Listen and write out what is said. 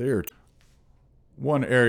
there. One area